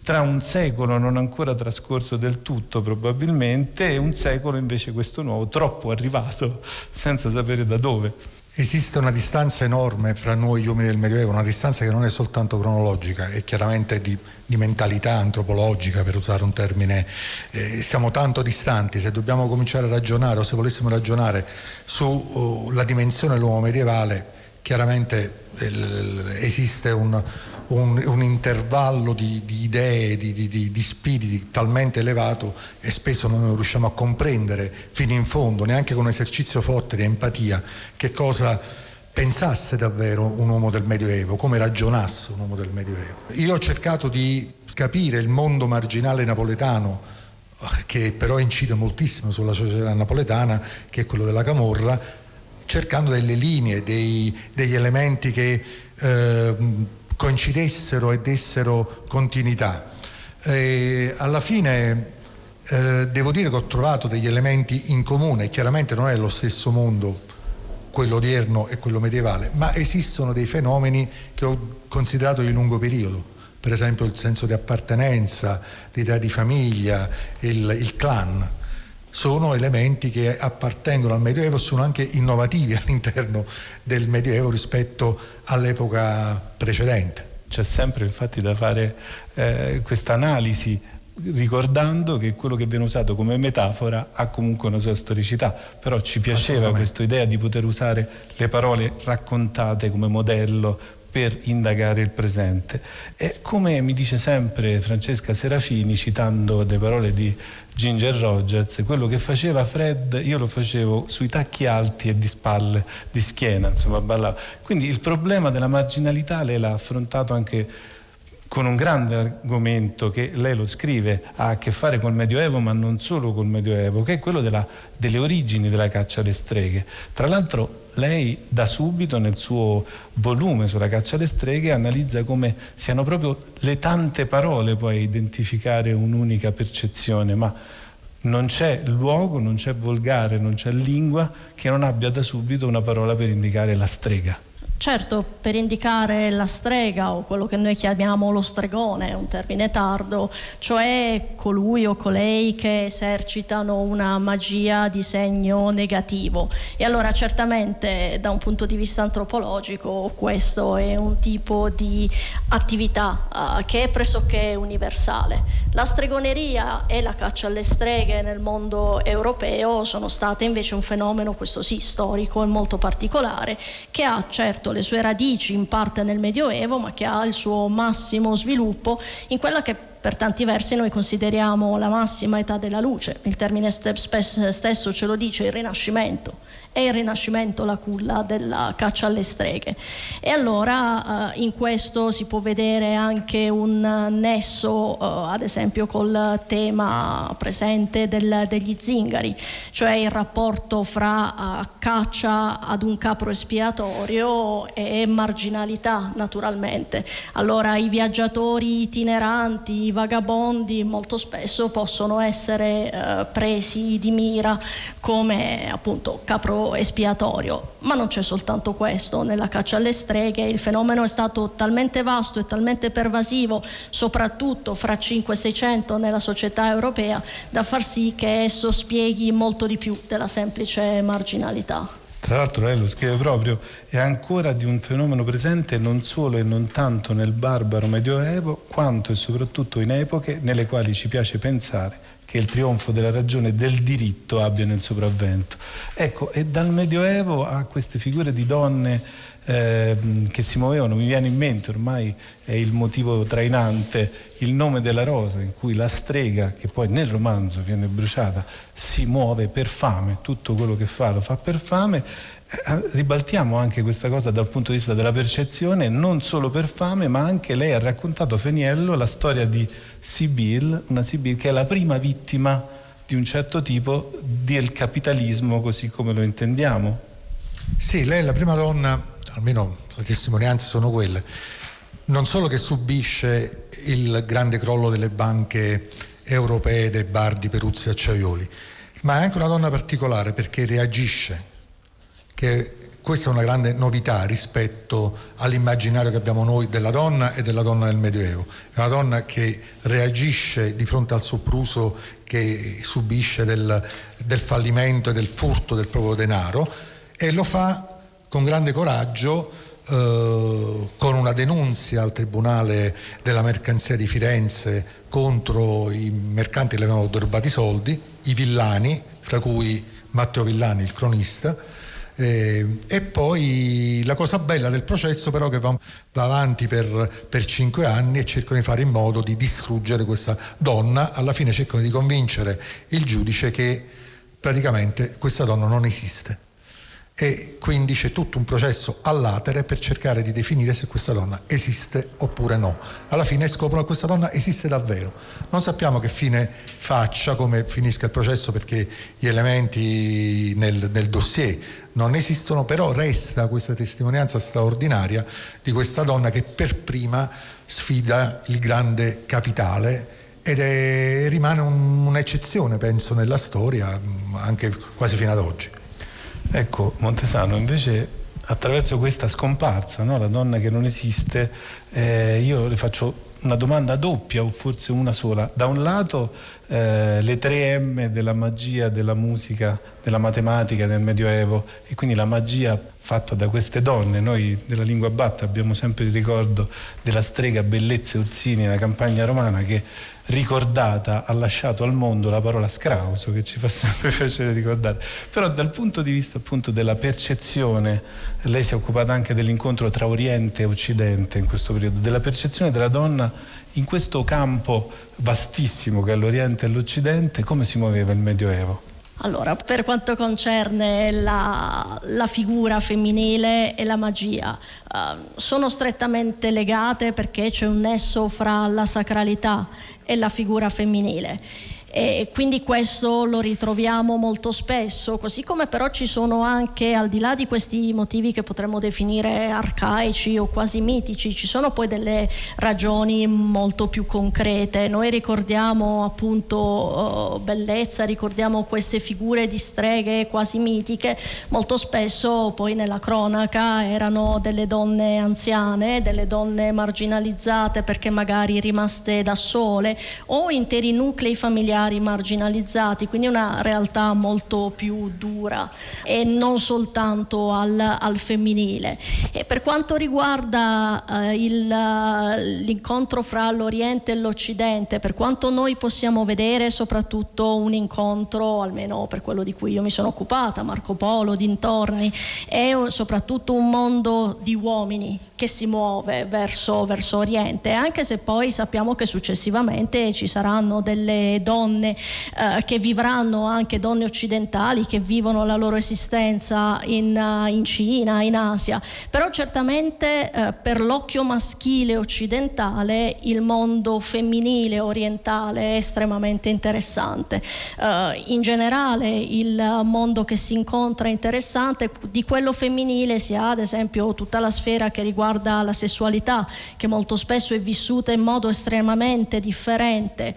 tra un secolo non ancora trascorso del tutto probabilmente e un secolo invece questo nuovo, troppo arrivato senza sapere da dove. Esiste una distanza enorme fra noi gli uomini del Medioevo, una distanza che non è soltanto cronologica, è chiaramente di, di mentalità antropologica, per usare un termine. Eh, siamo tanto distanti, se dobbiamo cominciare a ragionare o se volessimo ragionare sulla uh, dimensione dell'uomo medievale, chiaramente eh, esiste un, un, un intervallo di, di idee, di, di, di, spiriti talmente elevato e spesso non riusciamo a comprendere fino in fondo, neanche con un esercizio forte di empatia, che cosa pensasse davvero un uomo del Medioevo, come ragionasse un uomo del Medioevo. Io ho cercato di capire il mondo marginale napoletano, che però incide moltissimo sulla società napoletana, che è quello della Camorra, cercando delle linee, dei, degli elementi che eh, coincidessero e dessero continuità. E alla fine eh, devo dire che ho trovato degli elementi in comune, chiaramente non è lo stesso mondo quello odierno e quello medievale, ma esistono dei fenomeni che ho considerato di lungo periodo, per esempio il senso di appartenenza, l'idea di famiglia, il, il clan. Sono elementi che appartengono al Medioevo e sono anche innovativi all'interno del Medioevo rispetto all'epoca precedente. C'è sempre infatti da fare eh, questa analisi ricordando che quello che viene usato come metafora ha comunque una sua storicità, però ci piaceva questa idea di poter usare le parole raccontate come modello per indagare il presente. E come mi dice sempre Francesca Serafini, citando le parole di Ginger Rogers, quello che faceva Fred io lo facevo sui tacchi alti e di spalle, di schiena, insomma ballava. Quindi il problema della marginalità lei l'ha affrontato anche con un grande argomento che lei lo scrive, ha a che fare col Medioevo, ma non solo col Medioevo, che è quello della, delle origini della caccia alle streghe. Tra l'altro lei da subito nel suo volume sulla caccia alle streghe analizza come siano proprio le tante parole poi a identificare un'unica percezione, ma non c'è luogo, non c'è volgare, non c'è lingua che non abbia da subito una parola per indicare la strega. Certo, per indicare la strega o quello che noi chiamiamo lo stregone, un termine tardo, cioè colui o colei che esercitano una magia di segno negativo. E allora certamente da un punto di vista antropologico questo è un tipo di attività uh, che è pressoché universale. La stregoneria e la caccia alle streghe nel mondo europeo sono state invece un fenomeno, questo sì, storico e molto particolare, che ha certo certo le sue radici in parte nel Medioevo, ma che ha il suo massimo sviluppo in quella che per tanti versi noi consideriamo la massima età della luce. Il termine stesso ce lo dice il Rinascimento è il Rinascimento la culla della caccia alle streghe. E allora eh, in questo si può vedere anche un nesso, eh, ad esempio, col tema presente del, degli zingari, cioè il rapporto fra eh, caccia ad un capro espiatorio e marginalità, naturalmente. Allora i viaggiatori itineranti, i vagabondi molto spesso possono essere eh, presi di mira come appunto capro espiatorio, ma non c'è soltanto questo nella caccia alle streghe, il fenomeno è stato talmente vasto e talmente pervasivo, soprattutto fra 5 e 600 nella società europea, da far sì che esso spieghi molto di più della semplice marginalità. Tra l'altro lei lo scrive proprio, è ancora di un fenomeno presente non solo e non tanto nel barbaro medioevo, quanto e soprattutto in epoche nelle quali ci piace pensare che il trionfo della ragione e del diritto abbiano il sopravvento. Ecco, e dal Medioevo a queste figure di donne eh, che si muovevano, mi viene in mente ormai è il motivo trainante, il nome della rosa, in cui la strega, che poi nel romanzo viene bruciata, si muove per fame, tutto quello che fa lo fa per fame eh, ribaltiamo anche questa cosa dal punto di vista della percezione, non solo per fame, ma anche lei ha raccontato Feniello la storia di Sibyl, una Sibyl che è la prima vittima di un certo tipo del capitalismo così come lo intendiamo. Sì, lei è la prima donna, almeno le testimonianze sono quelle, non solo che subisce il grande crollo delle banche europee dei bar di Peruzzi e Acciaioli, ma è anche una donna particolare perché reagisce che questa è una grande novità rispetto all'immaginario che abbiamo noi della donna e della donna del Medioevo. È una donna che reagisce di fronte al sopruso che subisce del, del fallimento e del furto del proprio denaro e lo fa con grande coraggio eh, con una denunzia al Tribunale della Mercanzia di Firenze contro i mercanti che le avevano rubati i soldi, i villani, fra cui Matteo Villani, il cronista, eh, e poi la cosa bella del processo però che va, va avanti per, per, cinque anni e cercano di fare in modo di distruggere questa donna, alla fine cercano di convincere il giudice che praticamente questa donna non esiste e quindi c'è tutto un processo all'atere per cercare di definire se questa donna esiste oppure no. Alla fine scoprono che questa donna esiste davvero. Non sappiamo che fine faccia, come finisca il processo perché gli elementi nel, nel dossier non esistono, però resta questa testimonianza straordinaria di questa donna che per prima sfida il grande capitale ed è, rimane un, un'eccezione, penso, nella storia, anche quasi fino ad oggi. Ecco, Montesano invece attraverso questa scomparsa, no? la donna che non esiste, eh, io le faccio una domanda doppia o forse una sola. Da un lato eh, le 3M della magia della musica, della matematica nel Medioevo e quindi la magia fatta da queste donne. Noi della lingua batta abbiamo sempre il ricordo della strega Bellezza Ursini nella campagna romana che ricordata ha lasciato al mondo la parola scrauso che ci fa sempre piacere ricordare. Però dal punto di vista appunto della percezione lei si è occupata anche dell'incontro tra Oriente e Occidente in questo periodo della percezione della donna in questo campo vastissimo che è l'Oriente e l'Occidente come si muoveva il Medioevo allora, per quanto concerne la, la, figura femminile e la magia, eh, sono strettamente legate perché c'è un nesso fra la sacralità e la figura femminile e quindi questo lo ritroviamo molto spesso, così come però ci sono anche, al di là di questi motivi che potremmo definire arcaici o quasi mitici, ci sono poi delle ragioni molto più concrete. Noi ricordiamo appunto oh, bellezza, ricordiamo queste figure di streghe quasi mitiche, molto spesso poi nella cronaca erano delle donne anziane, delle donne marginalizzate perché magari rimaste da sole o interi nuclei familiari familiari marginalizzati, quindi una realtà molto più dura e non soltanto al, al femminile. E per quanto riguarda eh, il, l'incontro fra l'Oriente e l'Occidente, per quanto noi possiamo vedere soprattutto un incontro, almeno per quello di cui io mi sono occupata, Marco Polo, dintorni, è soprattutto un mondo di uomini che si muove verso, verso Oriente, anche se poi sappiamo che successivamente ci saranno delle donne eh, che vivranno, anche donne occidentali che vivono la loro esistenza in, uh, in Cina, in Asia, però certamente eh, per l'occhio maschile occidentale il mondo femminile orientale è estremamente interessante. Eh, in generale il mondo che si incontra è interessante, di quello femminile si ha ad esempio tutta la sfera che riguarda riguarda la sessualità, che molto spesso è vissuta in modo estremamente differente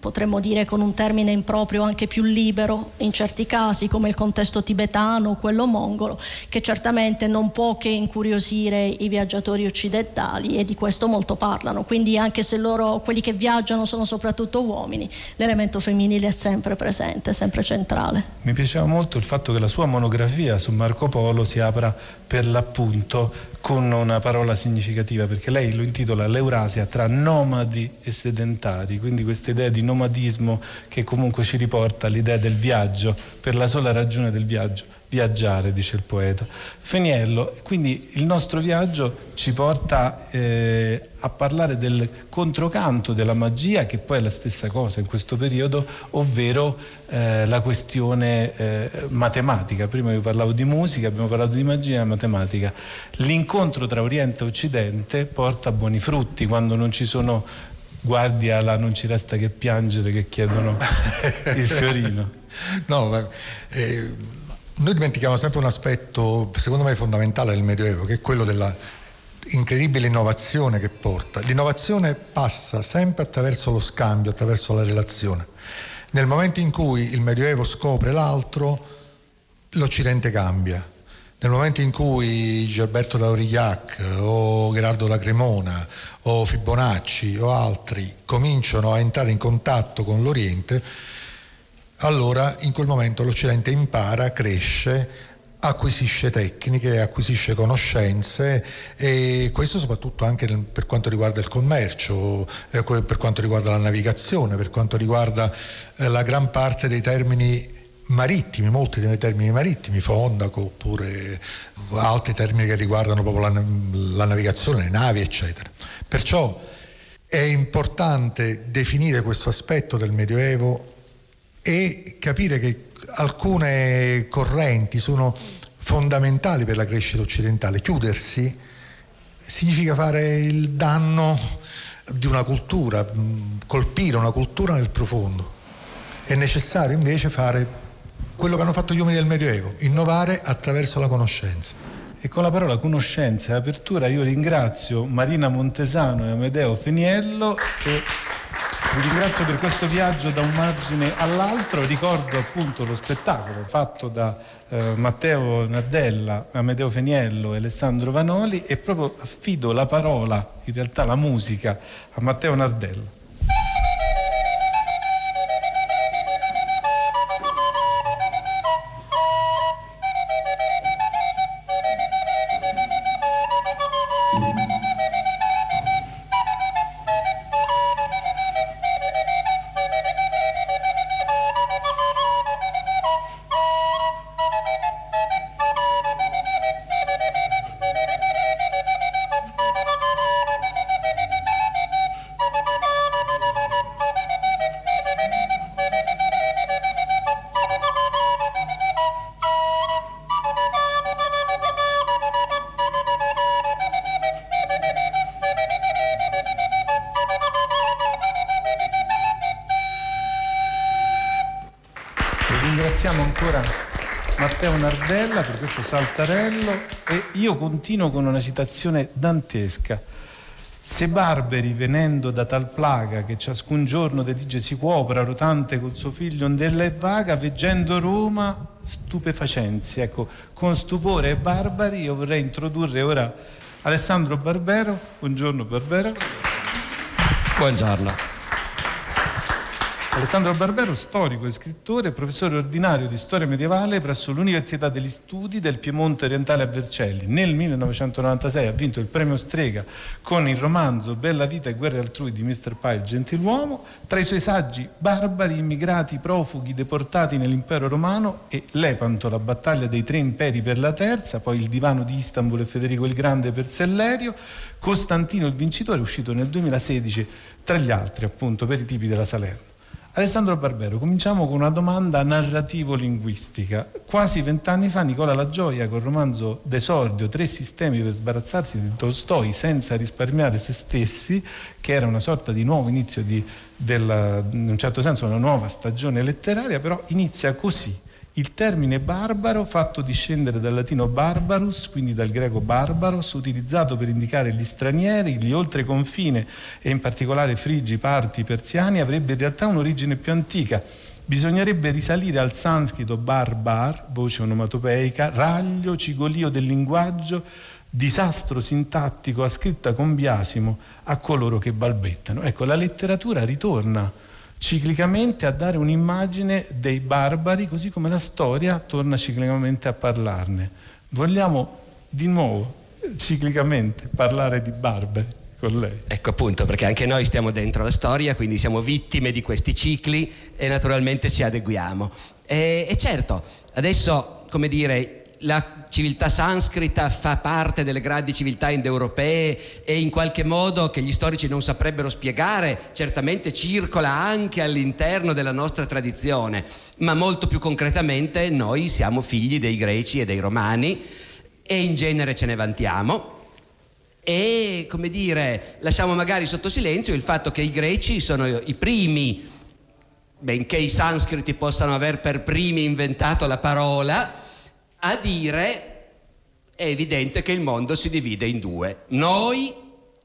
potremmo dire con un termine improprio anche più libero in certi casi come il contesto tibetano o quello mongolo che certamente non può che incuriosire i viaggiatori occidentali e di questo molto parlano. Quindi anche se loro quelli che viaggiano sono soprattutto uomini l'elemento femminile è sempre presente, sempre centrale. Mi piaceva molto il fatto che la sua monografia su Marco Polo si apra per l'appunto con una parola significativa perché lei lo intitola l'Eurasia tra nomadi e sedentari, quindi questa idea di nomadismo che comunque ci riporta all'idea del viaggio per la sola ragione del viaggio viaggiare, dice il poeta. Feniello, quindi il nostro viaggio ci porta eh, a parlare del controcanto della magia, che poi è la stessa cosa in questo periodo, ovvero eh, la questione eh, matematica. Prima io parlavo di musica, abbiamo parlato di magia e matematica. L'incontro tra Oriente e Occidente porta a buoni frutti quando non ci sono guardia là non ci resta che piangere che chiedono il fiorino. No, ma, eh, noi dimentichiamo sempre un aspetto, secondo me, fondamentale del Medioevo, che è quello della incredibile innovazione che porta. L'innovazione passa sempre attraverso lo scambio, attraverso la relazione. Nel momento in cui il Medioevo scopre l'altro, l'Occidente cambia. Nel momento in cui Gilberto d'Aurillac o Gerardo da Cremona o Fibonacci o altri cominciano a entrare in contatto con l'Oriente, allora in quel momento l'Occidente impara, cresce, acquisisce tecniche, acquisisce conoscenze e questo soprattutto anche per quanto riguarda il commercio, eh, per quanto riguarda la navigazione, per quanto riguarda eh, la gran parte dei termini marittimi, molti dei termini marittimi, fondaco oppure altri termini che riguardano proprio la, la navigazione, le navi eccetera. Perciò è importante definire questo aspetto del Medioevo e capire che alcune correnti sono fondamentali per la crescita occidentale. Chiudersi significa fare il danno di una cultura, colpire una cultura nel profondo. È necessario invece fare quello che hanno fatto gli uomini del Medioevo, innovare attraverso la conoscenza. E con la parola conoscenza e apertura io ringrazio Marina Montesano e Amedeo Feniello e vi ringrazio per questo viaggio da un margine all'altro, ricordo appunto lo spettacolo fatto da eh, Matteo Nardella, Amedeo Feniello e Alessandro Vanoli e proprio affido la parola, in realtà la musica, a Matteo Nardella. Saltarello e io continuo con una citazione dantesca. Se barberi venendo da tal plaga che ciascun giorno delige si cuopra rotante col suo figlio ondella vaga, veggendo Roma stupefacenzi. Ecco, con stupore e barbari io vorrei introdurre ora Alessandro Barbero. Buongiorno Barbero. Buongiorno. Alessandro Barbero, storico e scrittore, professore ordinario di storia medievale presso l'Università degli Studi del Piemonte Orientale a Vercelli. Nel 1996 ha vinto il premio Strega con il romanzo Bella vita e guerre altrui di Mr. Pyle, Gentiluomo. Tra i suoi saggi Barbari, immigrati, profughi, deportati nell'impero romano e Lepanto, la battaglia dei tre imperi per la terza, poi il divano di Istanbul e Federico il Grande per Sellerio, Costantino il vincitore, uscito nel 2016 tra gli altri appunto per i tipi della Salerno. Alessandro Barbero, cominciamo con una domanda narrativo-linguistica. Quasi vent'anni fa Nicola La Gioia, col romanzo D'esordio, Tre sistemi per sbarazzarsi di Tolstoi senza risparmiare se stessi, che era una sorta di nuovo inizio di, della, in un certo senso una nuova stagione letteraria, però inizia così. Il termine barbaro, fatto discendere dal latino barbarus, quindi dal greco barbaros, utilizzato per indicare gli stranieri, gli oltreconfine e in particolare frigi, parti, persiani, avrebbe in realtà un'origine più antica. Bisognerebbe risalire al sanscrito barbar, voce onomatopeica, raglio, cigolio del linguaggio, disastro sintattico ascritta con biasimo a coloro che balbettano. Ecco, la letteratura ritorna ciclicamente a dare un'immagine dei barbari, così come la storia torna ciclicamente a parlarne. Vogliamo di nuovo ciclicamente parlare di barbari. Ecco appunto, perché anche noi stiamo dentro la storia, quindi siamo vittime di questi cicli e naturalmente ci adeguiamo. E, e certo, adesso, come dire, la civiltà sanscrita fa parte delle grandi civiltà indoeuropee e in qualche modo che gli storici non saprebbero spiegare, certamente circola anche all'interno della nostra tradizione, ma molto più concretamente noi siamo figli dei greci e dei romani e in genere ce ne vantiamo. E come dire, lasciamo magari sotto silenzio il fatto che i greci sono i primi, benché i sanscriti possano aver per primi inventato la parola, a dire è evidente che il mondo si divide in due. Noi,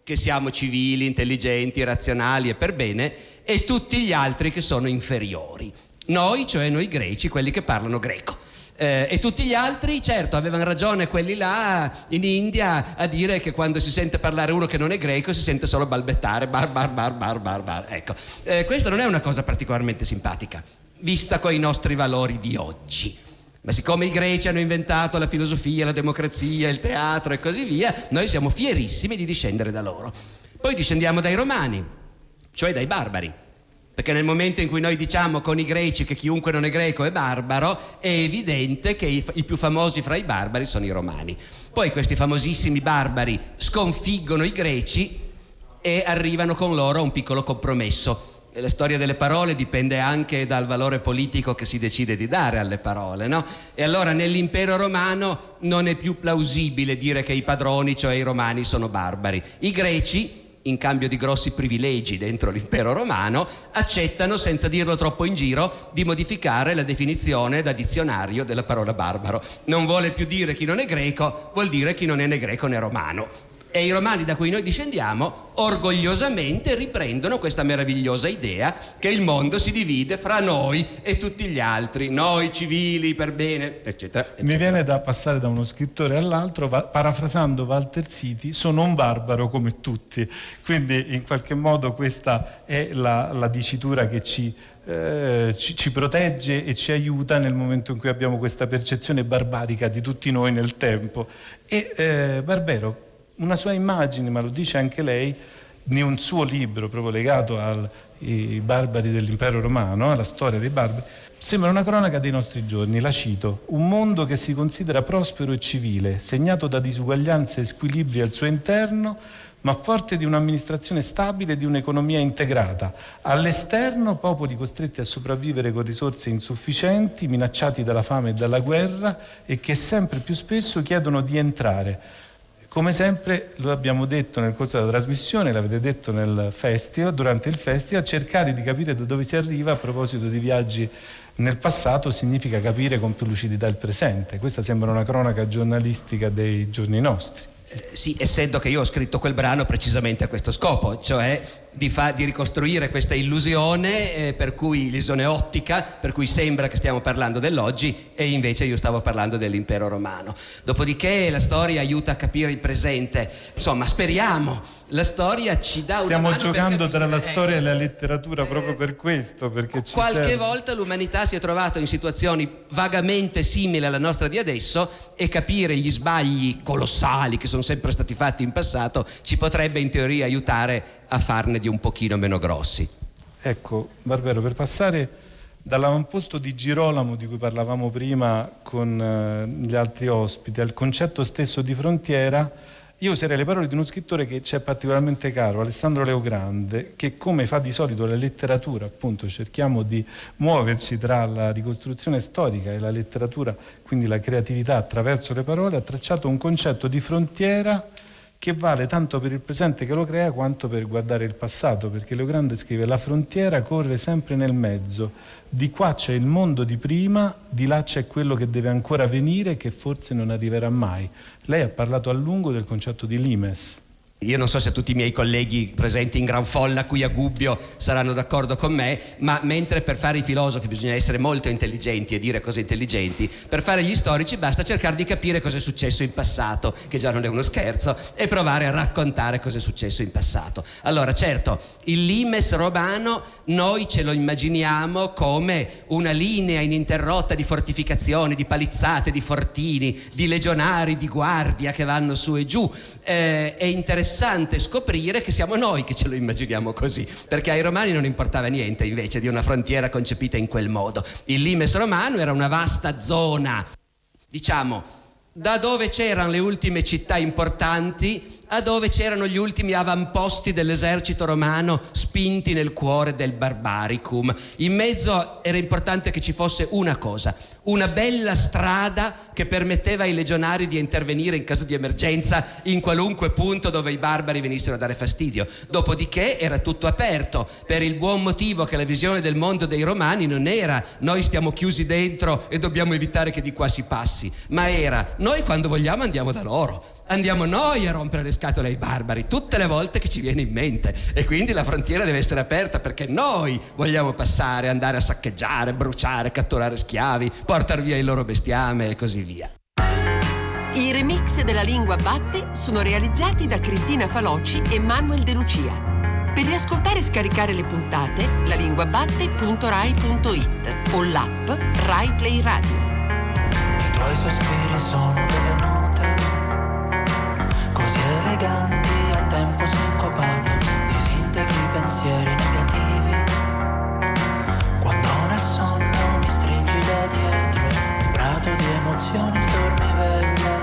che siamo civili, intelligenti, razionali e per bene, e tutti gli altri che sono inferiori. Noi, cioè noi greci, quelli che parlano greco. Eh, e tutti gli altri, certo, avevano ragione quelli là in India a dire che quando si sente parlare uno che non è greco si sente solo balbettare, bar, bar, bar, bar, bar, bar. Ecco, eh, questa non è una cosa particolarmente simpatica, vista coi nostri valori di oggi. Ma siccome i greci hanno inventato la filosofia, la democrazia, il teatro e così via, noi siamo fierissimi di discendere da loro. Poi discendiamo dai romani, cioè dai barbari. Perché nel momento in cui noi diciamo con i greci che chiunque non è greco è barbaro, è evidente che i, i più famosi fra i barbari sono i romani. Poi questi famosissimi barbari sconfiggono i greci e arrivano con loro a un piccolo compromesso la storia delle parole dipende anche dal valore politico che si decide di dare alle parole, no? E allora nell'impero romano non è più plausibile dire che i padroni, cioè i romani, sono barbari. I greci, in cambio di grossi privilegi dentro l'impero romano, accettano, senza dirlo troppo in giro, di modificare la definizione da dizionario della parola barbaro. Non vuole più dire chi non è greco, vuol dire chi non è né greco né romano. E i romani da cui noi discendiamo orgogliosamente riprendono questa meravigliosa idea che il mondo si divide fra noi e tutti gli altri, noi civili per bene, eccetera. eccetera. Mi viene da passare da uno scrittore all'altro, va- parafrasando Walter Citi, sono un barbaro come tutti. Quindi in qualche modo questa è la, la dicitura che ci, eh, ci, ci protegge e ci aiuta nel momento in cui abbiamo questa percezione barbarica di tutti noi nel tempo. E eh, Barbero, una sua immagine, ma lo dice anche lei, di un suo libro proprio legato ai barbari dell'impero romano, alla storia dei barbari, sembra una cronaca dei nostri giorni, la cito, un mondo che si considera prospero e civile, segnato da disuguaglianze e squilibri al suo interno, ma forte di un'amministrazione stabile e di un'economia integrata. All'esterno popoli costretti a sopravvivere con risorse insufficienti, minacciati dalla fame e dalla guerra e che sempre più spesso chiedono di entrare come sempre lo abbiamo detto nel corso della trasmissione, l'avete detto nel festival, durante il festival, cercare di capire da dove si arriva a proposito di viaggi nel passato significa capire con più lucidità il presente. Questa sembra una cronaca giornalistica dei giorni nostri. Eh, sì, essendo che io ho scritto quel brano precisamente a questo scopo, cioè di, fa- di ricostruire questa illusione, eh, per cui illusione ottica, per cui sembra che stiamo parlando dell'oggi e invece io stavo parlando dell'impero romano. Dopodiché la storia aiuta a capire il presente, insomma speriamo, la storia ci dà Stiamo una mano giocando per tra la capire, storia e ecco. la letteratura proprio per questo, perché ci Qualche serve. volta l'umanità si è trovata in situazioni vagamente simili alla nostra di adesso e capire gli sbagli colossali che sono sempre stati fatti in passato ci potrebbe in teoria aiutare a farne di un pochino meno grossi. Ecco, Barbero, per passare dall'avamposto di Girolamo di cui parlavamo prima con eh, gli altri ospiti al concetto stesso di frontiera, io userei le parole di uno scrittore che ci è particolarmente caro, Alessandro Leogrande, che come fa di solito la letteratura, appunto cerchiamo di muoverci tra la ricostruzione storica e la letteratura, quindi la creatività attraverso le parole, ha tracciato un concetto di frontiera che vale tanto per il presente che lo crea quanto per guardare il passato, perché Leogrande scrive la frontiera corre sempre nel mezzo, di qua c'è il mondo di prima, di là c'è quello che deve ancora venire e che forse non arriverà mai. Lei ha parlato a lungo del concetto di limes. Io non so se tutti i miei colleghi presenti in gran folla qui a Gubbio saranno d'accordo con me, ma mentre per fare i filosofi bisogna essere molto intelligenti e dire cose intelligenti, per fare gli storici basta cercare di capire cosa è successo in passato, che già non è uno scherzo, e provare a raccontare cosa è successo in passato. Allora, certo, il limes romano noi ce lo immaginiamo come una linea ininterrotta di fortificazioni, di palizzate, di fortini, di legionari, di guardia che vanno su e giù. Eh, è interessante scoprire che siamo noi che ce lo immaginiamo così, perché ai romani non importava niente invece di una frontiera concepita in quel modo. Il limes romano era una vasta zona, diciamo, da dove c'erano le ultime città importanti a dove c'erano gli ultimi avamposti dell'esercito romano spinti nel cuore del barbaricum. In mezzo era importante che ci fosse una cosa, una bella strada che permetteva ai legionari di intervenire in caso di emergenza in qualunque punto dove i barbari venissero a dare fastidio. Dopodiché era tutto aperto, per il buon motivo che la visione del mondo dei romani non era noi stiamo chiusi dentro e dobbiamo evitare che di qua si passi, ma era noi quando vogliamo andiamo da loro andiamo noi a rompere le scatole ai barbari tutte le volte che ci viene in mente e quindi la frontiera deve essere aperta perché noi vogliamo passare, andare a saccheggiare, bruciare, catturare schiavi, portare via il loro bestiame e così via. I remix della lingua batte sono realizzati da Cristina Faloci e Manuel De Lucia. Per riascoltare e scaricare le puntate, lalinguabatte.rai.it o l'app Rai Play Radio. I tuoi sospiri sono delle note eleganti a tempo sincopato, disintegri pensieri negativi. Quando nel sonno mi stringi da dietro, un prato di emozioni dormiveglia.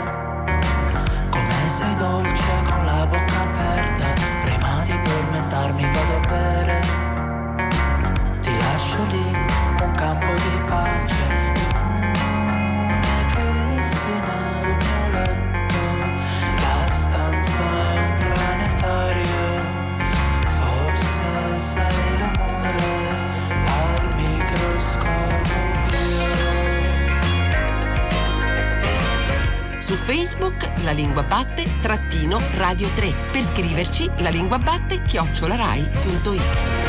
Come sei dolce con la bocca aperta, prima di addormentarmi vado Facebook La Lingua Batte trattino Radio 3. Per scriverci la lingua batte chiocciolarai.it.